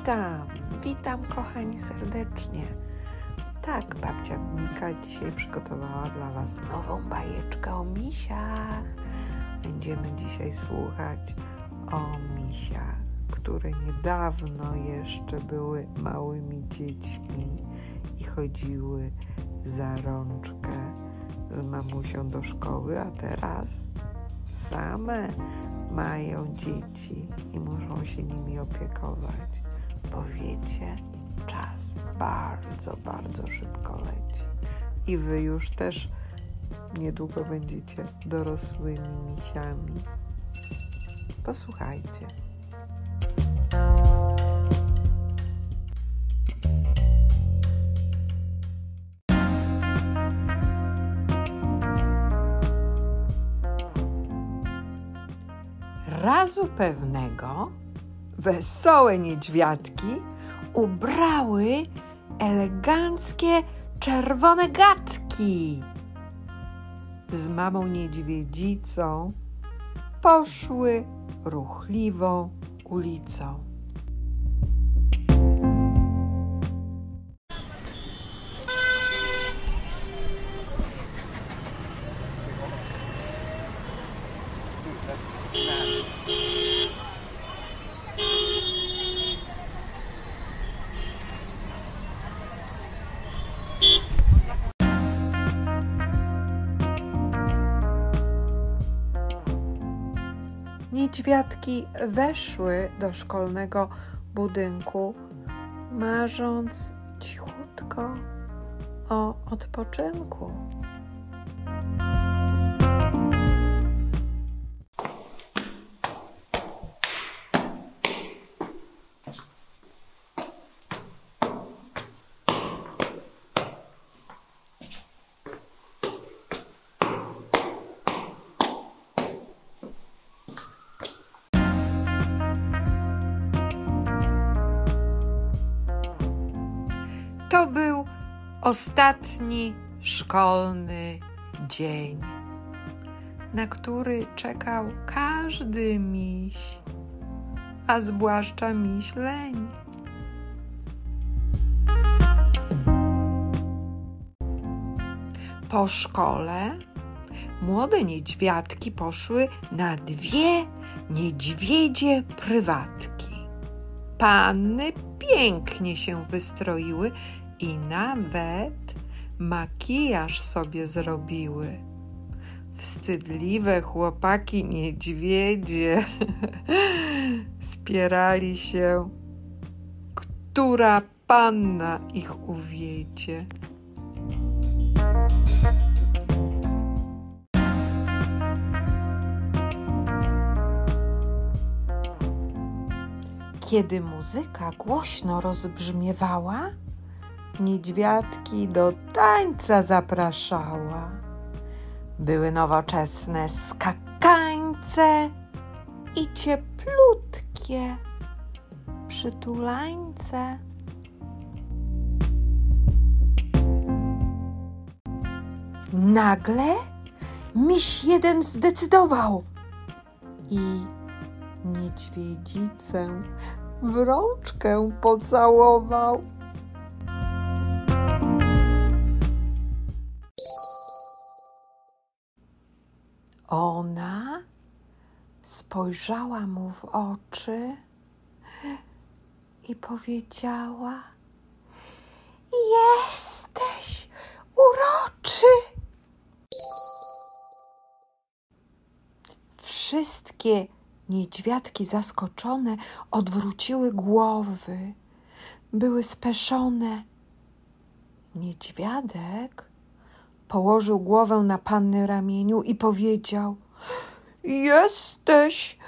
Witam, witam kochani serdecznie. Tak, babcia Mika dzisiaj przygotowała dla Was nową bajeczkę o misiach. Będziemy dzisiaj słuchać o misiach, które niedawno jeszcze były małymi dziećmi i chodziły za rączkę z mamusią do szkoły, a teraz same mają dzieci i muszą się nimi opiekować, bo wiecie, czas bardzo, bardzo szybko leci. I wy już też niedługo będziecie dorosłymi misiami. Posłuchajcie. Razu pewnego wesołe niedźwiadki ubrały eleganckie czerwone gadki. Z mamą niedźwiedzicą poszły ruchliwą ulicą. Niedźwiadki weszły do szkolnego budynku, marząc cichutko o odpoczynku. Ostatni szkolny dzień, na który czekał każdy miś, a zwłaszcza miś leń. Po szkole młode niedźwiadki poszły na dwie niedźwiedzie prywatki. Panny pięknie się wystroiły i nawet makijaż sobie zrobiły. Wstydliwe chłopaki niedźwiedzie spierali się, która panna ich uwiedzie. Kiedy muzyka głośno rozbrzmiewała, niedźwiadki do tańca zapraszała. Były nowoczesne skakańce i cieplutkie przytulańce. Nagle miś jeden zdecydował i niedźwiedzicę w rączkę pocałował. Ona spojrzała mu w oczy i powiedziała: Jesteś uroczy. Wszystkie niedźwiadki zaskoczone odwróciły głowy, były speszone. Niedźwiadek położył głowę na panny ramieniu i powiedział: Jesteś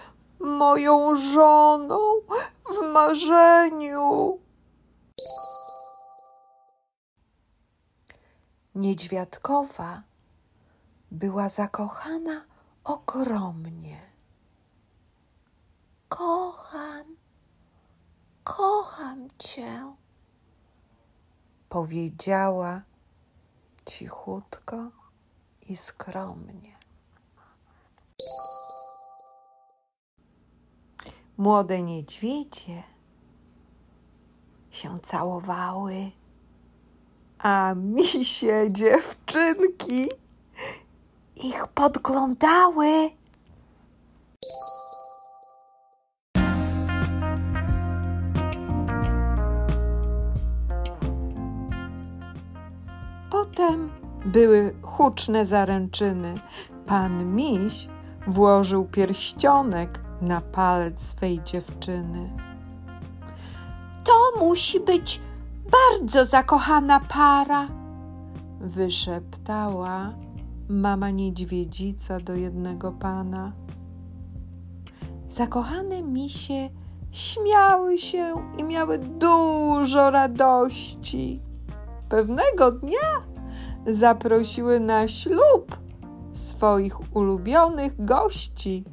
moją żoną w marzeniu. Niedźwiadkowa była zakochana ogromnie. Kocham, kocham cię, powiedziała cichutko i skromnie. Młode niedźwiedzie się całowały, a misie dziewczynki ich podglądały. Potem były huczne zaręczyny. Pan miś włożył pierścionek na palec swej dziewczyny. To musi być bardzo zakochana para, wyszeptała mama niedźwiedzica do jednego pana. Zakochane misie śmiały się i miały dużo radości. Pewnego dnia zaprosiły na ślub swoich ulubionych gości.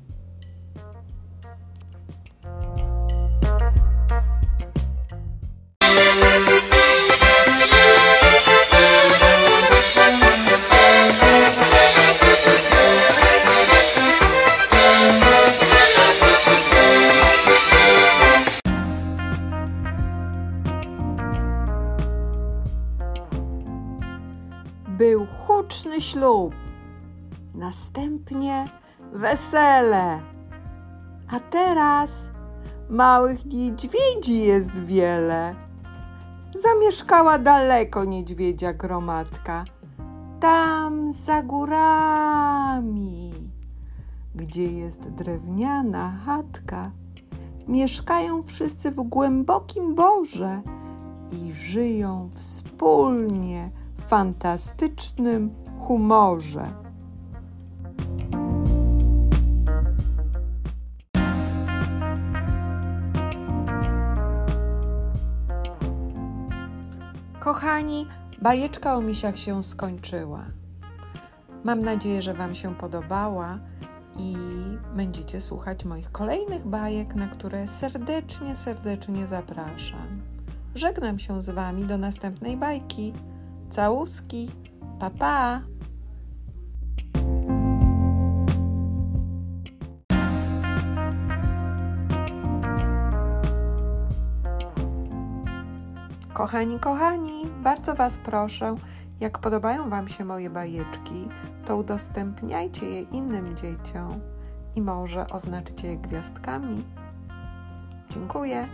Był huczny ślub, następnie wesele, a teraz małych niedźwiedzi jest wiele. Zamieszkała daleko niedźwiedzia gromadka, tam za górami, gdzie jest drewniana chatka. Mieszkają wszyscy w głębokim borze i żyją wspólnie fantastycznym humorze. Kochani, bajeczka o misiach się skończyła. Mam nadzieję, że Wam się podobała i będziecie słuchać moich kolejnych bajek, na które serdecznie, serdecznie zapraszam. Żegnam się z Wami do następnej bajki. Całuski, pa pa! Kochani, kochani, bardzo Was proszę, jak podobają Wam się moje bajeczki, to udostępniajcie je innym dzieciom i może oznaczcie je gwiazdkami. Dziękuję.